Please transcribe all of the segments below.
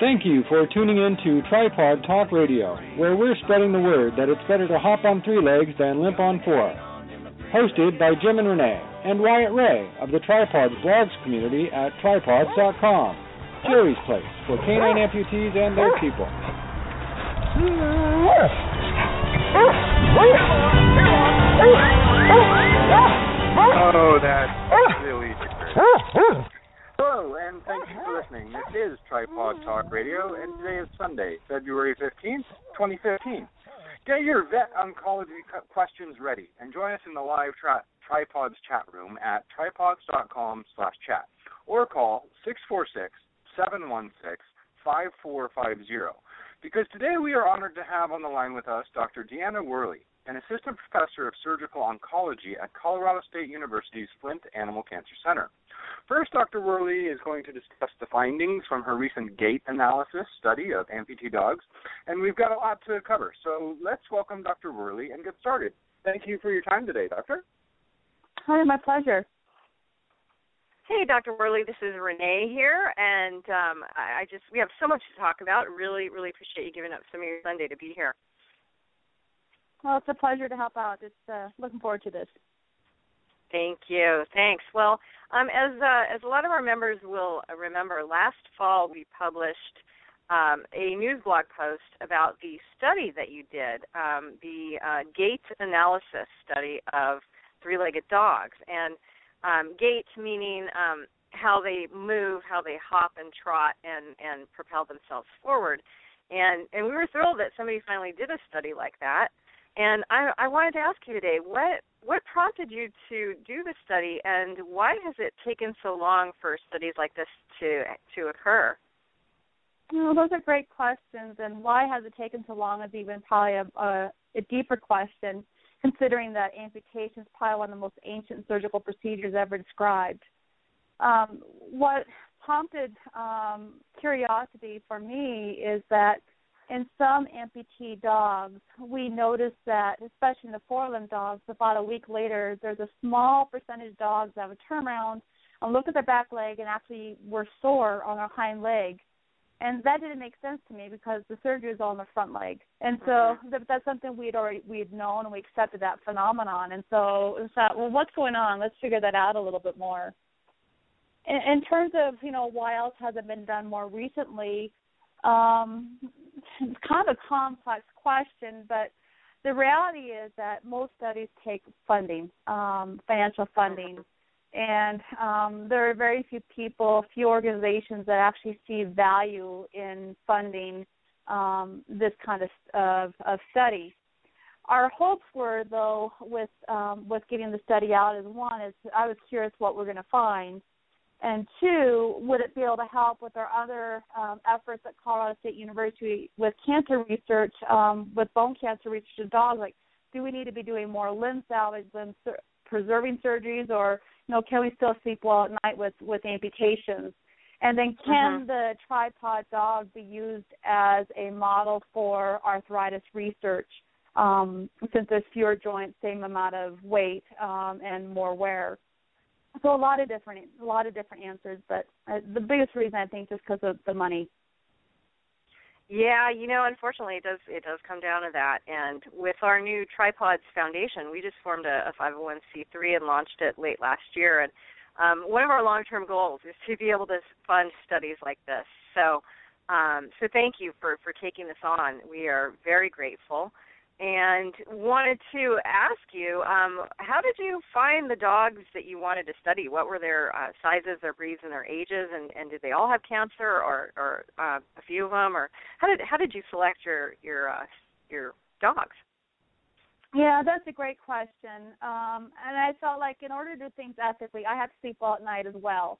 Thank you for tuning in to Tripawd Talk Radio, where we're spreading the word that it's better to hop on three legs than limp on four. Hosted by Jim and Renee and Wyatt Ray of the Tripawds blogs community at tripawds.com. Jerry's place for canine amputees and their people. Oh, that's really. Hello, and thank you for listening. This is Tripawd Talk Radio, and today is Sunday, February 15th, 2015. Get your vet oncology questions ready and join us in the live tra- Tripawds chat room at tripawds.com slash chat or call 646-716-5450 because today we are honored to have on the line with us Dr. Deanna Worley, an assistant professor of surgical oncology at Colorado State University's Flint Animal Cancer Center. First, Dr. Worley is going to discuss the findings from her recent gait analysis study of amputee dogs, and we've got a lot to cover. So let's welcome Dr. Worley and get started. Thank you for your time today, Doctor. Hi, my pleasure. Hey, Dr. Worley, this is Renee here, and um, I, I just we have so much to talk about. Really, really appreciate you giving up some of your Sunday to be here. Well, it's a pleasure to help out. It's uh, looking forward to this. Thank you. Thanks. Well, um, as uh, as a lot of our members will remember, last fall we published um, a news blog post about the study that you did, um, the uh, gait analysis study of three-legged dogs, and um, gait meaning um, how they move, how they hop and trot and and propel themselves forward. And and we were thrilled that somebody finally did a study like that. And I, I wanted to ask you today, what what prompted you to do the study, and why has it taken so long for studies like this to to occur? Well, those are great questions, and why has it taken so long is even probably a, a, a deeper question, considering that amputation is probably one of the most ancient surgical procedures ever described. Um, what prompted um, curiosity for me is that in some amputee dogs, we noticed that, especially in the four-limbed dogs, about a week later, there's a small percentage of dogs that would turn around and look at their back leg and actually were sore on their hind leg. And that didn't make sense to me because the surgery was all on the front leg, and so that, that's something we'd already we had known and we accepted that phenomenon. And so we thought, well, what's going on? Let's figure that out a little bit more. In, in terms of you know why else hasn't been done more recently, um, it's kind of a complex question, but the reality is that most studies take funding, um, financial funding, and um, there are very few people, few organizations that actually see value in funding um, this kind of, of, of study. Our hopes were, though, with um, with getting the study out, is one is I was curious what we're going to find, and two, would it be able to help with our other um, efforts at Colorado State University with cancer research, um, with bone cancer research in dogs? Like, do we need to be doing more limb salvage, limb sur- preserving surgeries, or you know, can we still sleep well at night with with amputations? And then, can the tripod dog be used as a model for arthritis research? Um, since there's fewer joints, same amount of weight, um, and more wear so a lot of different a lot of different answers but uh, the biggest reason i think just because of the money Yeah, you know, unfortunately, it does it does come down to that. And with our new Tripawds Foundation, we just formed a, a 501c3 and launched it late last year. And um, one of our long-term goals is to be able to fund studies like this. So, um, so thank you for for taking this on. We are very grateful. And wanted to ask you, um, how did you find the dogs that you wanted to study? What were their uh, sizes, their breeds, and their ages? And, and did they all have cancer, or, or uh, a few of them? Or how did how did you select your your uh, your dogs? yeah that's a great question um and i felt like in order to do things ethically i had to sleep well at night as well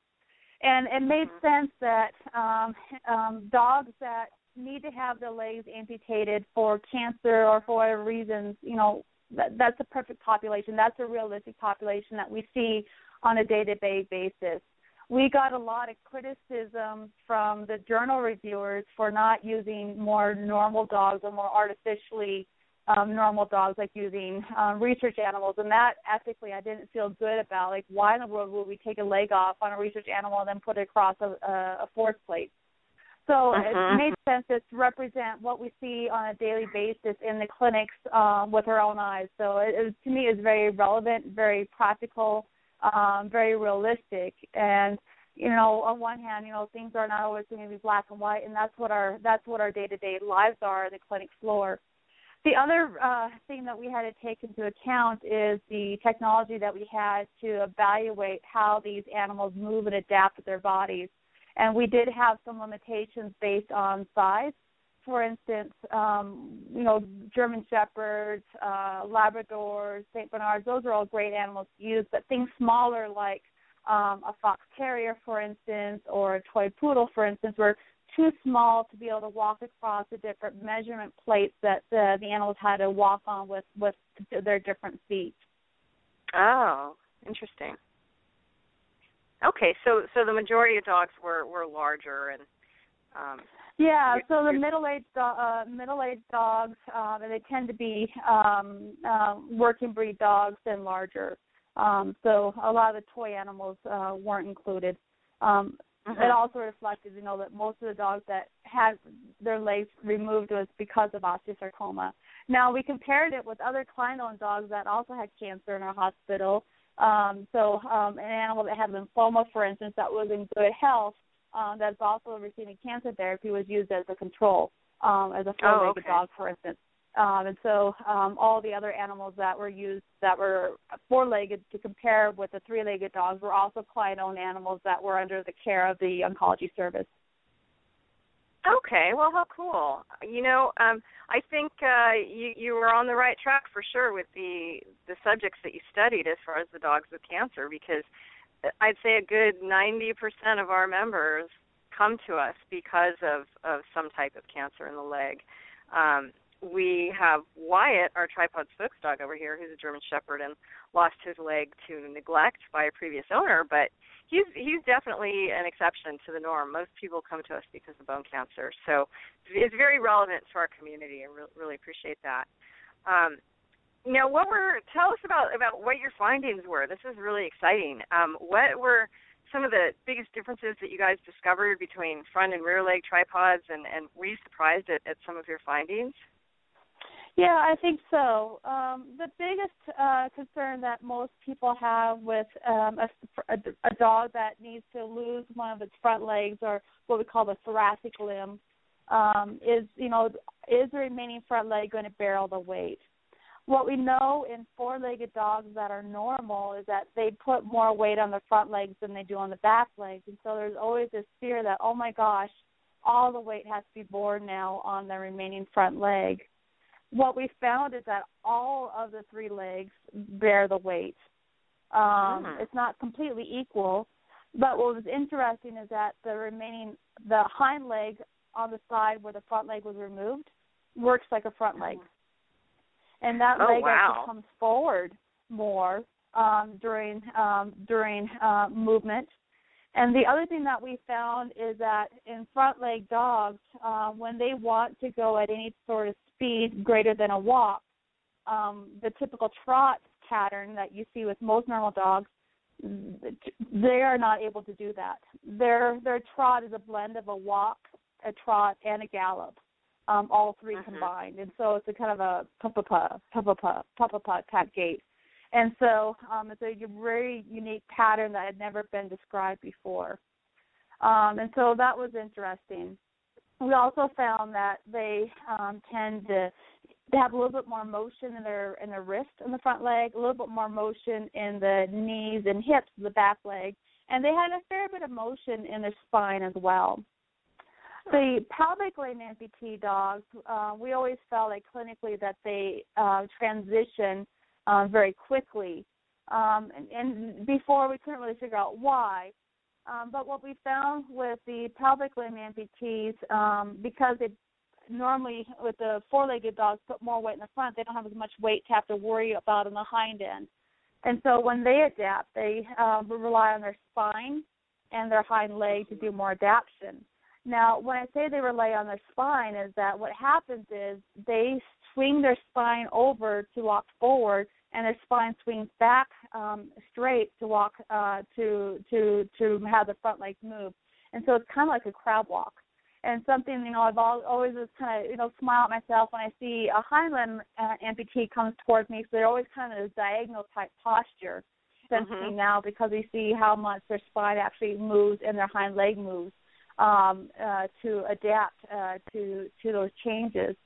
and it made sense that um um dogs that need to have their legs amputated for cancer or for whatever reasons, you know, that, that's a perfect population. That's a realistic population that we see on a day-to-day basis. We got a lot of criticism from the journal reviewers for not using more normal dogs or more artificially um, normal dogs, like using um, research animals, and that ethically I didn't feel good about. Like, why in the world would we take a leg off on a research animal and then put it across a, a, a force plate? So Uh-huh. it made sense to represent what we see on a daily basis in the clinics um, with our own eyes. So it, it to me is very relevant, very practical, um, very realistic, and you know, on one hand, you know, things are not always going to be black and white, and that's what our that's what our day to day lives are on the clinic floor. The other uh, thing that we had to take into account is the technology that we had to evaluate how these animals move and adapt with their bodies. And we did have some limitations based on size. For instance, um, you know, German Shepherds, uh, Labradors, St. Bernards, those are all great animals to use, but things smaller like um, a fox terrier, for instance, or a toy poodle, for instance, were too small to be able to walk across the different measurement plates that the, the animals had to walk on with with their different feet. Oh, interesting. Okay, so so the majority of dogs were were larger and um Yeah, so the middle-aged uh, middle-aged dogs, um, and they tend to be um, uh, working breed dogs and larger. Um, so a lot of the toy animals uh, weren't included. Um, mhm. It also reflected, you know, that most of the dogs that had their legs removed was because of osteosarcoma. Now we compared it with other client-owned dogs that also had cancer in our hospital. Um, so um, an animal that had lymphoma, for instance, that was in good health, um, that's also receiving cancer therapy, was used as a control, um, as a four-legged okay. dog, for instance. Um, and so um, all the other animals that were used that were four-legged to compare with the three-legged dogs were also client-owned animals that were under the care of the oncology service. Okay, well, how cool. You know, um, I think uh, you you were on the right track for sure with the the subjects that you studied as far as the dogs with cancer, because I'd say a good ninety percent of our members come to us because of of some type of cancer in the leg. Um, we have Wyatt, our tripod spokes dog over here, who's a German Shepherd and lost his leg to neglect by a previous owner, but he's he's definitely an exception to the norm. Most people come to us because of bone cancer, so it's very relevant to our community. I re- really appreciate that. Um, now, what were tell us about about what your findings were? This is really exciting. Um, what were some of the biggest differences that you guys discovered between front and rear leg tripods, and and were you surprised at, at some of your findings? Yeah, I think so. Um, the biggest uh, concern that most people have with um, a, a, a dog that needs to lose one of its front legs, or what we call the thoracic limb, um, is you know is the remaining front leg going to bear all the weight? What we know in four-legged dogs that are normal is that they put more weight on the front legs than they do on the back legs, and so there's always this fear that oh my gosh, all the weight has to be borne now on the remaining front leg what we found is that all of the three legs bear the weight. Um, Mhm. It's not completely equal, but what was interesting is that the remaining, the hind leg on the side where the front leg was removed, works like a front leg, and that Oh, leg wow. actually comes forward more um, during um, during uh, movement. And the other thing that we found is that in front leg dogs, uh, when they want to go at any sort of speed greater than a walk, um, the typical trot pattern that you see with most normal dogs, they are not able to do that. Their their trot is a blend of a walk, a trot, and a gallop, um, all 3 Mhm. combined. And so it's a kind of a papa papa papa papa type gait. And so um, it's a very unique pattern that had never been described before. Um, and so that was interesting. We also found that they um, tend to they have a little bit more motion in their in their wrist and the front leg, a little bit more motion in the knees and hips, the back leg, and they had a fair bit of motion in their spine as well. The pelvic limb amputee dogs, uh, we always felt like clinically that they uh, transition um, very quickly, um, and, and before we couldn't really figure out why. Um, but what we found with the pelvic limb amputees, um, because it normally with the four-legged dogs put more weight in the front, they don't have as much weight to have to worry about in the hind end. And so when they adapt, they um, rely on their spine and their hind leg to do more adaptation. Now, when I say they rely on their spine, is that what happens is they swing their spine over to walk forward, and their spine swings back um, straight to walk uh, to to to have the front legs move, and so it's kind of like a crab walk. And something you know I've always just kind of you know smile at myself when I see a hind limb uh, amputee comes towards me. So they're always kind of this diagonal type posture. Mhm. me now because we see how much their spine actually moves and their hind leg moves um, uh, to adapt uh, to to those changes.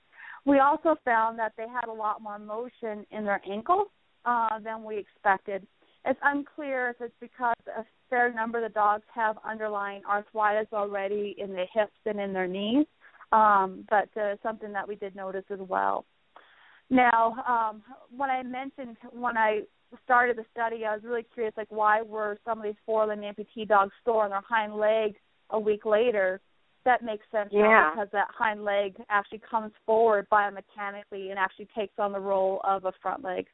We also found that they had a lot more motion in their ankles uh, than we expected. It's unclear if it's because a fair number of the dogs have underlying arthritis already in the hips and in their knees, um, but uh, something that we did notice as well. Now, um, when I mentioned when I started the study, I was really curious, like why were some of these four-limb amputee dogs sore on their hind leg a week later? That makes sense Yeah. because that hind leg actually comes forward biomechanically and actually takes on the role of a front leg.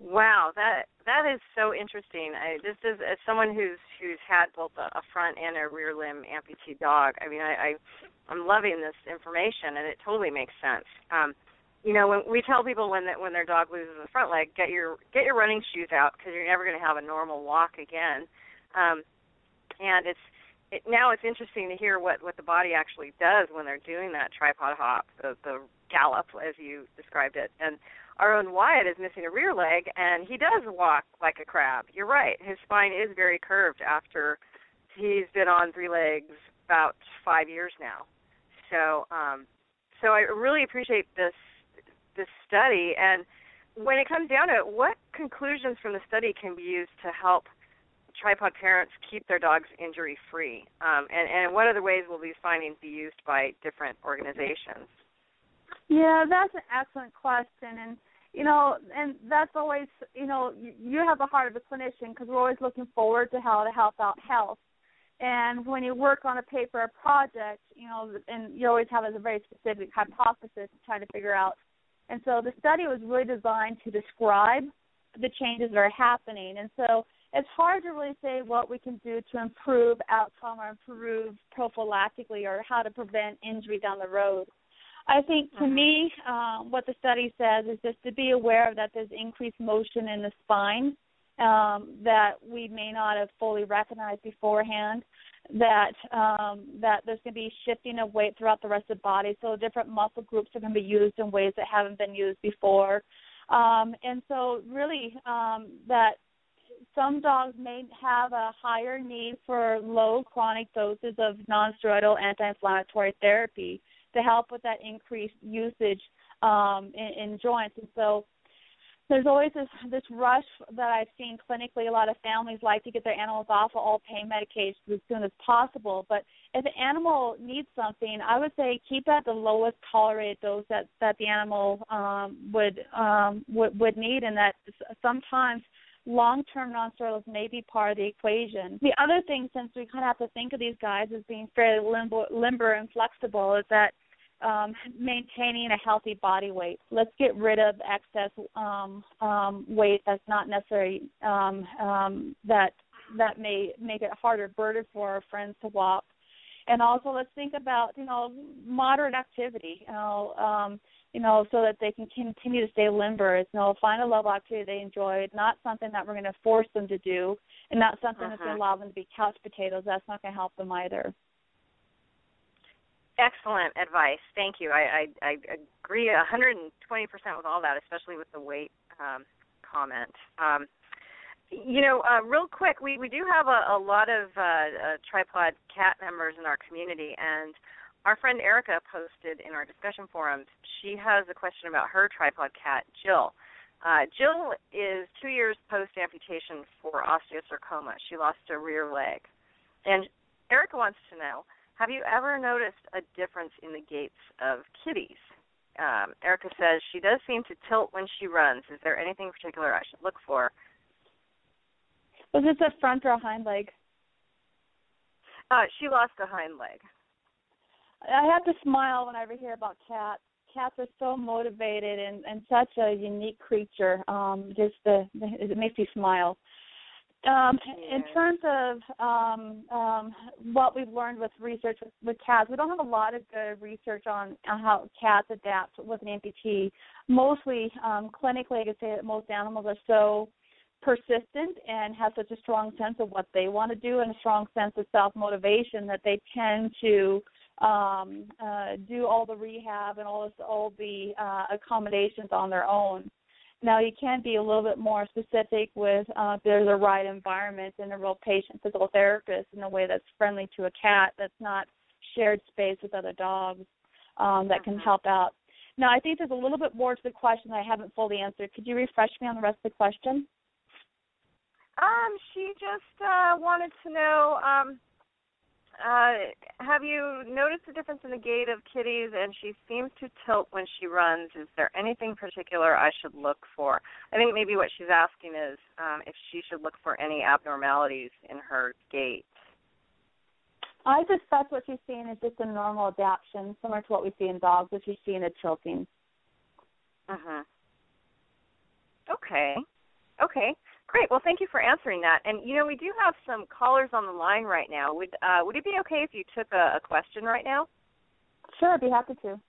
Wow, that that is so interesting. I, this is as someone who's who's had both a, a front and a rear limb amputee dog. I mean, I, I I'm loving this information, and it totally makes sense. Um, you know, when we tell people when that when their dog loses a front leg, get your get your running shoes out because you're never going to have a normal walk again. Um, and it's it, now it's interesting to hear what what the body actually does when they're doing that tripod hop, the the gallop as you described it, and our own Wyatt is missing a rear leg, and he does walk like a crab. You're right. His spine is very curved after he's been on three legs about five years now. So, um, so I really appreciate this this study. And when it comes down to it, what conclusions from the study can be used to help tripod parents keep their dogs injury free? Um, and, and what other ways will these findings be used by different organizations? Yeah, that's an excellent question, and you know, and that's always, you know, you, have the heart of a clinician because we're always looking forward to how to help out health. And when you work on a paper or project, you know, and you always have a very specific hypothesis to try to figure out. And so the study was really designed to describe the changes that are happening. And so it's hard to really say what we can do to improve outcome or improve prophylactically or how to prevent injury down the road. I think to Mhm. me, um, what the study says is just to be aware of that there's increased motion in the spine um, that we may not have fully recognized beforehand. That um, that there's going to be shifting of weight throughout the rest of the body, so different muscle groups are going to be used in ways that haven't been used before, um, and so really um, that some dogs may have a higher need for low chronic doses of nonsteroidal anti-inflammatory therapy to help with that increased usage um, in, in joints. And so there's always this this rush that I've seen clinically. A lot of families like to get their animals off of all pain medications as soon as possible. But if an animal needs something, I would say keep at the lowest tolerated dose that that the animal um, would um, would would need, and that sometimes long-term nonsteroidals may be part of the equation. The other thing, since we kind of have to think of these guys as being fairly limber, limber and flexible, is that um, maintaining a healthy body weight. Let's get rid of excess um, um, weight that's not necessary um, um, that that may make it harder burden for our friends to walk. And also, let's think about you know moderate activity. You know, um, you know, so that they can continue to stay limber. It's you know, find a love activity they enjoy, not something that we're going to force them to do, and not something that's going to allow them to be couch potatoes. That's not going to help them either. Excellent advice. Thank you. I, I, I agree 120% with all that, especially with the weight um, comment. Um, you know, uh, real quick, we, we do have a, a lot of uh, uh, tripod cat members in our community, and our friend Erica posted in our discussion forums. She has a question about her tripod cat, Jill. Uh, Jill is two years post amputation for osteosarcoma. She lost a rear leg, and Erica wants to know have you ever noticed a difference in the gaits of kitties? Um, Erica says she does seem to tilt when she runs. Is there anything particular I should look for? Was this a front or a hind leg? Uh, she lost a hind leg. I have to smile whenever I hear about cats. Cats are so motivated and, and such a unique creature. Um, just the, it makes me smile. Um, In terms of um, um, what we've learned with research with, with cats, we don't have a lot of good research on, on how cats adapt with an amputee. Mostly, um, clinically, I could say that most animals are so persistent and have such a strong sense of what they want to do and a strong sense of self motivation that they tend to um, uh, do all the rehab and all this, all the uh, accommodations on their own. Now you can be a little bit more specific with uh, if there's a right environment and a real patient physical therapist in a way that's friendly to a cat that's not shared space with other dogs um, that can Mhm. help out. Now I think there's a little bit more to the question that I haven't fully answered. Could you refresh me on the rest of the question? Um, she just uh, wanted to know. Um, uh, have you noticed a difference in the gait of kitties? And she seems to tilt when she runs. Is there anything particular I should look for? I think maybe what she's asking is um, if she should look for any abnormalities in her gait. I suspect what she's seeing is just a normal adaptation, similar to what we see in dogs, which she's seeing a tilting. Mhm. Okay. Okay. Great. Well, thank you for answering that. And you know, we do have some callers on the line right now. Would uh, would it be okay if you took a, a question right now? Sure, I'd be happy to.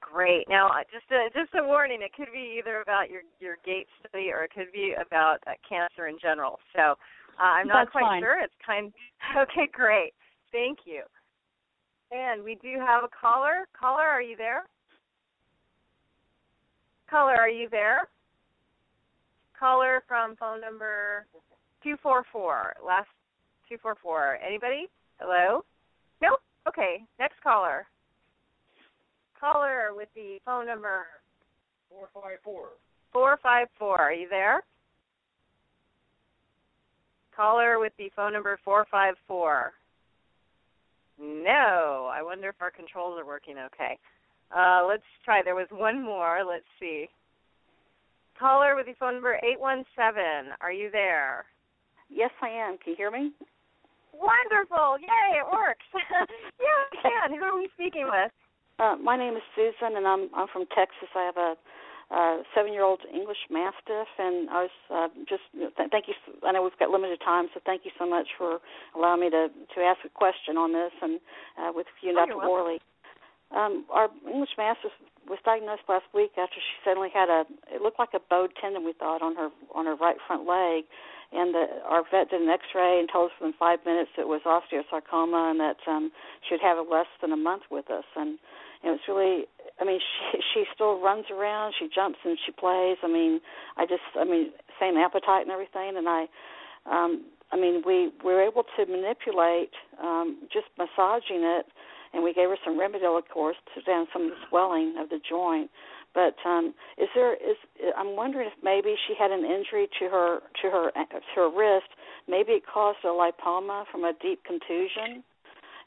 Great. Now, uh, just a just a warning. It could be either about your your gait study or it could be about uh, cancer in general. So uh, I'm not That's quite fine. sure. It's kind. Okay. Great. Thank you. And we do have a caller. Caller, are you there? Caller, are you there? Caller from phone number two four four. Last two four four. Anybody? Hello? Nope. Okay. Next caller. Caller with the phone number Four five four. four five four. Are you there? Caller with the phone number four five four. No. I wonder if our controls are working okay. Uh, let's try. There was one more. Let's see. Caller with the phone number eight one seven. Are you there? Yes, I am. Can you hear me? Wonderful! Yay, it works. yeah, I can. Who are we speaking with? Uh, my name is Susan, and I'm I'm from Texas. I have a uh, seven-year-old English Mastiff, and I was uh, just th- thank you. I know we've got limited time, so thank you so much for allowing me to to ask a question on this, and uh, with you, Oh, Dr. Worley. Um, our English Mastiff was diagnosed last week after she suddenly had a it looked like a bowed tendon we thought on her on her right front leg. And the, our vet did an x-ray and told us within five minutes it was osteosarcoma and that um she would have it less than a month with us. And it was really i mean she she still runs around she jumps and she plays. I mean i just i mean same appetite and everything. And i um i mean we we were able to manipulate um just massaging it and we gave her some Rimadyl of course to down some of the swelling of the joint. But um is there is i'm wondering if maybe she had an injury to her to her to her wrist. Maybe it caused a lipoma from a deep contusion.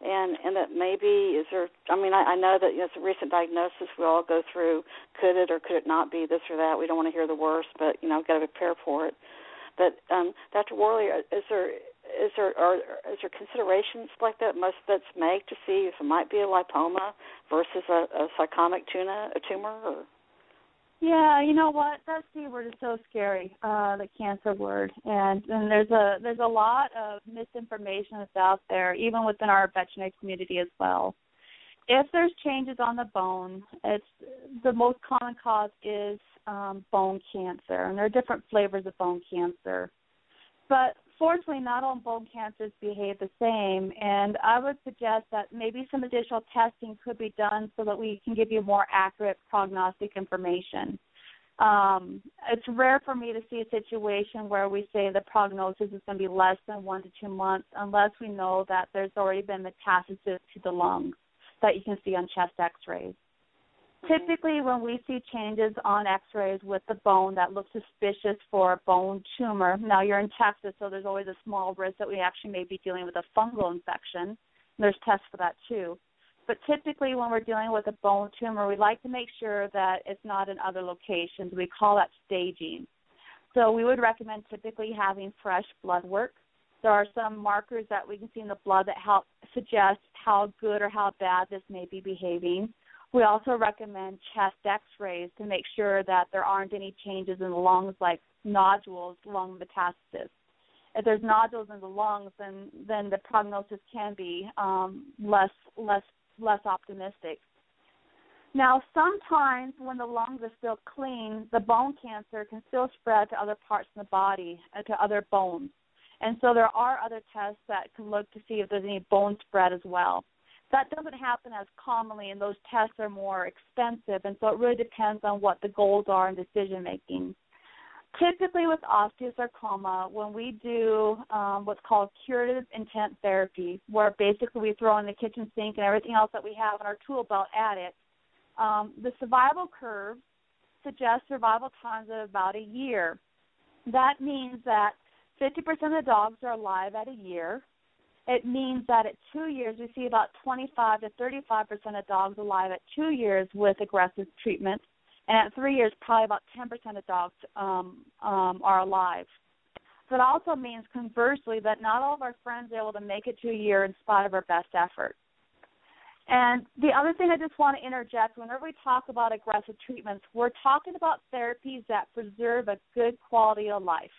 And and that maybe is there i mean i, I know that you know, it's a recent diagnosis we all go through. Could it or could it not be this or that? We don't want to hear the worst but you know got to prepare for it. But um dr worley is there is there are is there considerations like that most vets make to see if it might be a lipoma versus a, a sarcomic tuna a tumor or Yeah, you know what? That C word is so scary, uh, the cancer word. And and there's a there's a lot of misinformation that's out there, even within our veterinary community as well. If there's changes on the bone, it's the most common cause is um, bone cancer, and there are different flavors of bone cancer. But fortunately, not all bone cancers behave the same, and I would suggest that maybe some additional testing could be done so that we can give you more accurate prognostic information. Um, it's rare for me to see a situation where we say the prognosis is going to be less than one to two months unless we know that there's already been metastasis to the lungs that you can see on chest x-rays. Typically, when we see changes on x-rays with the bone that look suspicious for a bone tumor, now you're in Texas, so there's always a small risk that we actually may be dealing with a fungal infection. There's tests for that too. But typically, when we're dealing with a bone tumor, we like to make sure that it's not in other locations. We call that staging. So we would recommend typically having fresh blood work. There are some markers that we can see in the blood that help suggest how good or how bad this may be behaving. We also recommend chest x-rays to make sure that there aren't any changes in the lungs like nodules, lung metastasis. If there's nodules in the lungs, then then the prognosis can be um, less less less optimistic. Now, sometimes when the lungs are still clean, the bone cancer can still spread to other parts of the body, uh, to other bones. And so there are other tests that can look to see if there's any bone spread as well. That doesn't happen as commonly, and those tests are more expensive. And so it really depends on what the goals are in decision making. Typically, with osteosarcoma, when we do um, what's called curative intent therapy, where basically we throw in the kitchen sink and everything else that we have in our tool belt at it, um, the survival curve suggests survival times of about a year. That means that 50% of the dogs are alive at a year. It means that at two years, we see about 25 to 35% of dogs alive at two years with aggressive treatment. And at three years, probably about 10% of dogs um, um, are alive. That also means, conversely, that not all of our friends are able to make it to a year in spite of our best efforts. And the other thing I just want to interject whenever we talk about aggressive treatments, we're talking about therapies that preserve a good quality of life.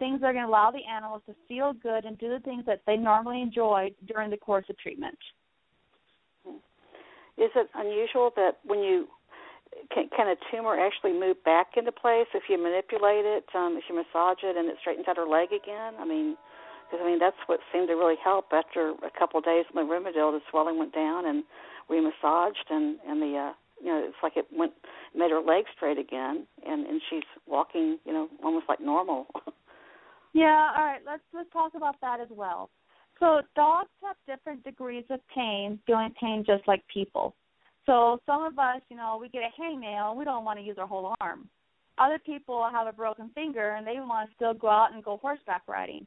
Things that are going to allow the animals to feel good and do the things that they normally enjoy during the course of treatment. Is it unusual that when you can, can a tumor actually move back into place if you manipulate it, um, if you massage it, and it straightens out her leg again? I mean, because I mean that's what seemed to really help after a couple of days the Rimadyl. The swelling went down, and we massaged, and and the uh, you know it's like it went made her leg straight again, and and she's walking, you know, almost like normal. Yeah, all right. Let's let's talk about that as well. So dogs have different degrees of pain, feeling pain just like people. So some of us, you know, we get a hangnail, we don't want to use our whole arm. Other people have a broken finger and they want to still go out and go horseback riding.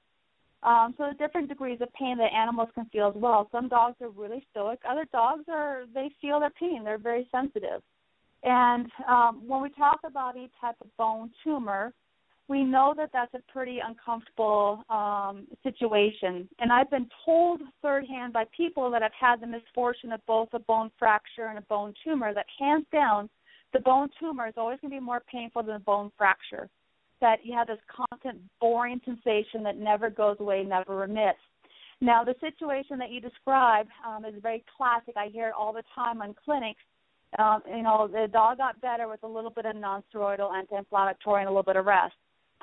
Um, so the different degrees of pain that animals can feel as well. Some dogs are really stoic. Other dogs are they feel their pain. They're very sensitive. And um, when we talk about any type of bone tumor, we know that that's a pretty uncomfortable um, situation. And I've been told third hand by people that have had the misfortune of both a bone fracture and a bone tumor that hands down, the bone tumor is always going to be more painful than the bone fracture. That you have this constant boring sensation that never goes away, never remits. Now, the situation that you describe um, is very classic. I hear it all the time on clinics. Um, you know, the dog got better with a little bit of non-steroidal anti-inflammatory and a little bit of rest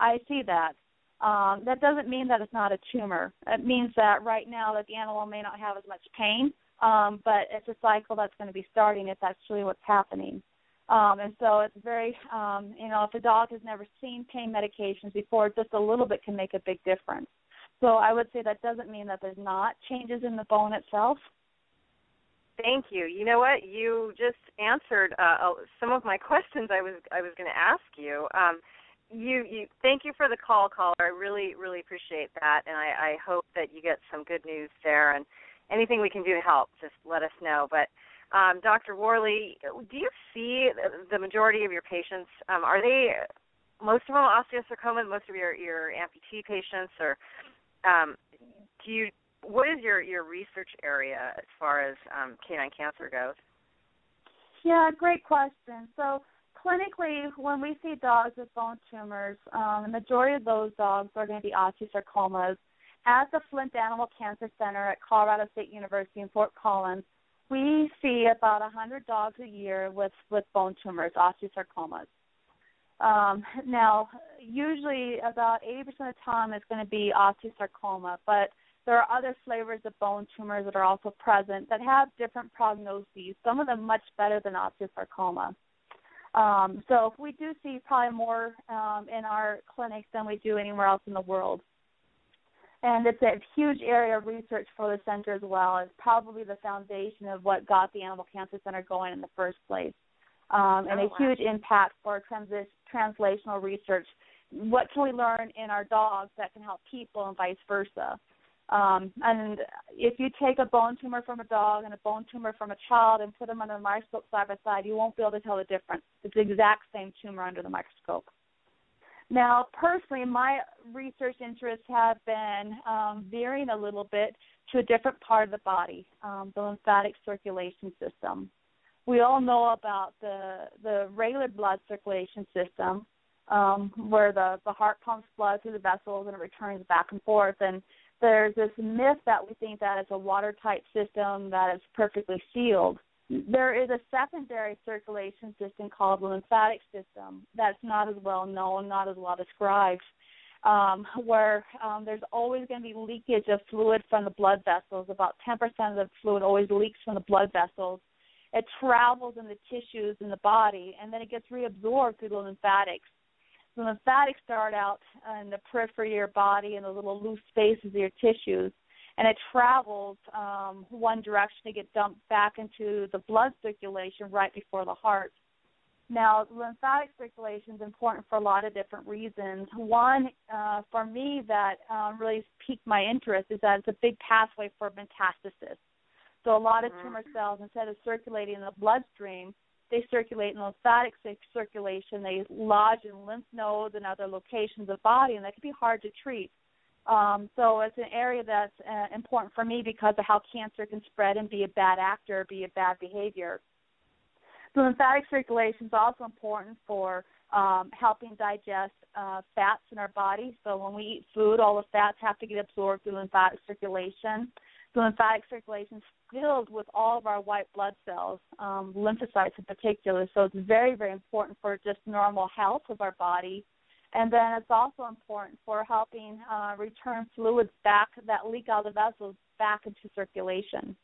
I see that. Um, that doesn't mean that it's not a tumor. It means that right now that the animal may not have as much pain, um, but it's a cycle that's going to be starting if that's really what's happening. Um, and so it's very, um, you know, if a dog has never seen pain medications before, just a little bit can make a big difference. So I would say that doesn't mean that there's not changes in the bone itself. Thank you. You know what? You just answered uh, some of my questions I was I was going to ask you. Um, you you thank you for the call caller. I really really appreciate that and i i hope that you get some good news there and anything we can do to help just let us know. But um, dr worley do you see the majority of your patients um, are they most of them osteosarcoma most of your your amputee patients or um, do you what is your your research area as far as um, canine cancer goes? Yeah great question. So clinically, when we see dogs with bone tumors, um, the majority of those dogs are going to be osteosarcomas. At the Flint Animal Cancer Center at Colorado State University in Fort Collins, we see about 100 dogs a year with, with bone tumors, osteosarcomas. Um, now, usually about 80% of the time it's going to be osteosarcoma, but there are other flavors of bone tumors that are also present that have different prognoses, some of them much better than osteosarcoma. Um, so we do see probably more um, in our clinics than we do anywhere else in the world. And it's a huge area of research for the center as well. It's probably the foundation of what got the Animal Cancer Center going in the first place. Um, and oh, a wow. huge impact for transi- translational research. What can we learn in our dogs that can help people and vice versa? Um, and if you take a bone tumor from a dog and a bone tumor from a child and put them under the microscope side by side, you won't be able to tell the difference. It's the exact same tumor under the microscope. Now, personally, my research interests have been um, veering a little bit to a different part of the body, um, the lymphatic circulation system. We all know about the the regular blood circulation system, um, where the the heart pumps blood through the vessels and it returns back and forth. And there's this myth that we think that it's a watertight system that is perfectly sealed. There is a secondary circulation system called the lymphatic system that's not as well known, not as well described, um, where um, there's always going to be leakage of fluid from the blood vessels. About 10% of the fluid always leaks from the blood vessels. It travels in the tissues in the body, and then it gets reabsorbed through the lymphatics. The lymphatics start out in the periphery of your body in the little loose spaces of your tissues and it travels um, one direction to get dumped back into the blood circulation right before the heart. Now, lymphatic circulation is important for a lot of different reasons. One, uh, for me, that um, really piqued my interest is that it's a big pathway for metastasis. So, a lot of tumor Mm-hmm. cells, instead of circulating in the bloodstream, they circulate in lymphatic circulation. They lodge in lymph nodes and other locations of the body, and that can be hard to treat. Um, so it's an area that's uh, important for me because of how cancer can spread and be a bad actor, be a bad behavior. The lymphatic circulation is also important for um, helping digest uh, fats in our body. So when we eat food, all the fats have to get absorbed through lymphatic circulation. Lymphatic circulation is filled with all of our white blood cells, um, lymphocytes in particular. So it's very, very important for just normal health of our body. And then it's also important for helping uh, return fluids back that leak out of the vessels back into circulation.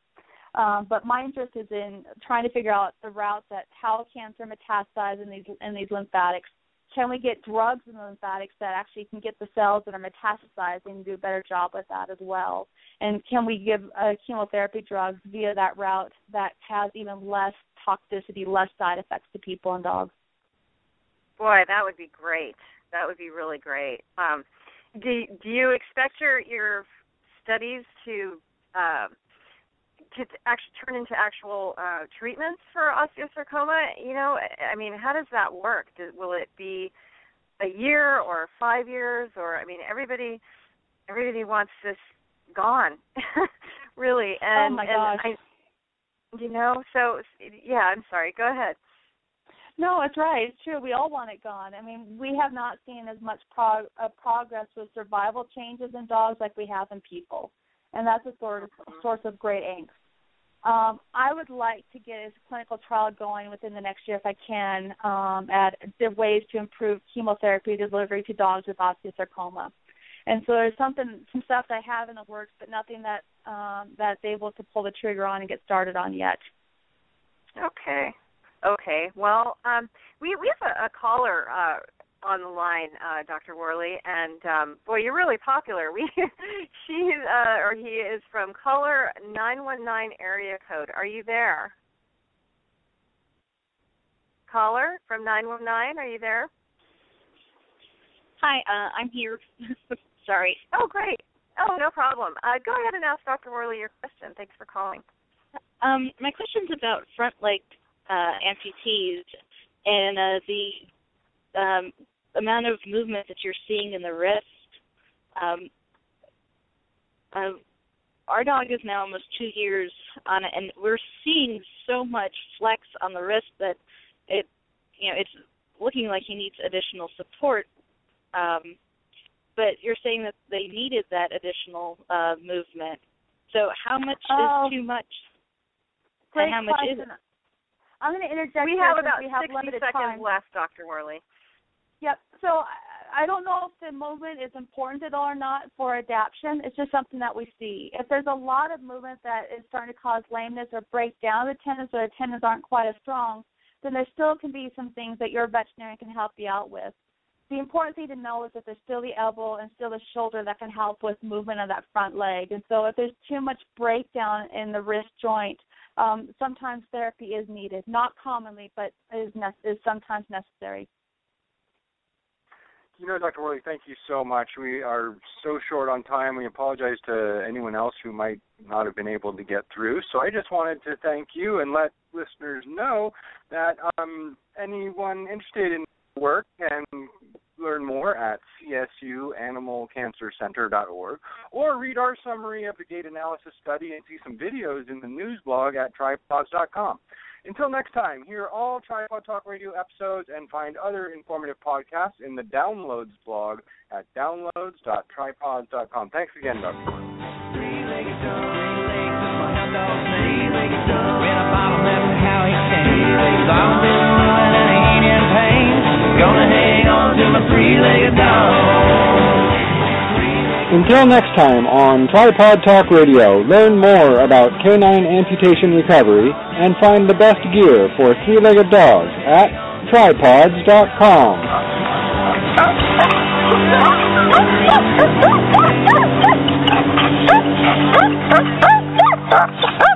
Um, but my interest is in trying to figure out the routes that how cancer metastasizes in these in these lymphatics. Can we get drugs in the lymphatics that actually can get the cells that are metastasizing and do a better job with that as well? And can we give uh, chemotherapy drugs via that route that has even less toxicity, less side effects to people and dogs? Boy, that would be great. That would be really great. Um, do do you expect your your studies to uh, to actually turn into actual uh, treatments for osteosarcoma? You know, I mean, how does that work? Does, will it be a year or five years? Or I mean, everybody everybody wants this gone, really. And oh my and gosh. I, you know, so yeah. I'm sorry. Go ahead. No, it's right. It's true. We all want it gone. I mean, we have not seen as much prog- uh, progress with survival changes in dogs like we have in people, and that's a sort of source of great angst. Um, I would like to get a clinical trial going within the next year if I can um, at the ways to improve chemotherapy delivery to dogs with osteosarcoma. And so there's something, some stuff that I have in the works, but nothing that um, that's able to pull the trigger on and get started on yet. Okay. Okay. Well, um, we we have a, a caller uh, on the line, uh, Dr. Worley, and um, boy, you're really popular. We she uh, or he is from caller nine one nine area code. Are you there? Caller from nine one nine. Are you there? Hi, uh, I'm here. Sorry. Oh, great. Oh, no problem. Uh, go ahead and ask Dr. Worley your question. Thanks for calling. Um, my question's about front leg uh, amputees and uh, the um, amount of movement that you're seeing in the wrist. Um, uh, our dog is now almost two years on it, and we're seeing so much flex on the wrist that it, you know, it's looking like he needs additional support. Um, but you're saying that they needed that additional uh, movement. So how much Oh. is too much? Great and how much question. is it? I'm going to interject. We have since about we have 60 seconds time. left, Dr. Worley. Yep. So I- don't know if the movement is important at all or not for adaptation. It's just something that we see. If there's a lot of movement that is starting to cause lameness or break down the tendons or the tendons aren't quite as strong, then there still can be some things that your veterinarian can help you out with. The important thing to know is that there's still the elbow and still the shoulder that can help with movement of that front leg. And so if there's too much breakdown in the wrist joint, um, sometimes therapy is needed. Not commonly, but is, ne- is sometimes necessary. You know, Dr. Worley, thank you so much. We are so short on time. We apologize to anyone else who might not have been able to get through. So I just wanted to thank you and let listeners know that um, anyone interested in work can learn more center.org, or read our summary of the gait analysis study and see some videos in the news blog at tripawds.com. Until next time, hear all Tripawd Talk Radio episodes and find other informative podcasts in the Downloads blog at downloads.tripawds.com. Thanks again, Dr. Three-legged. Until next time on Tripawd Talk Radio, learn more about canine amputation recovery and find the best gear for three-legged dogs at tripawds.com.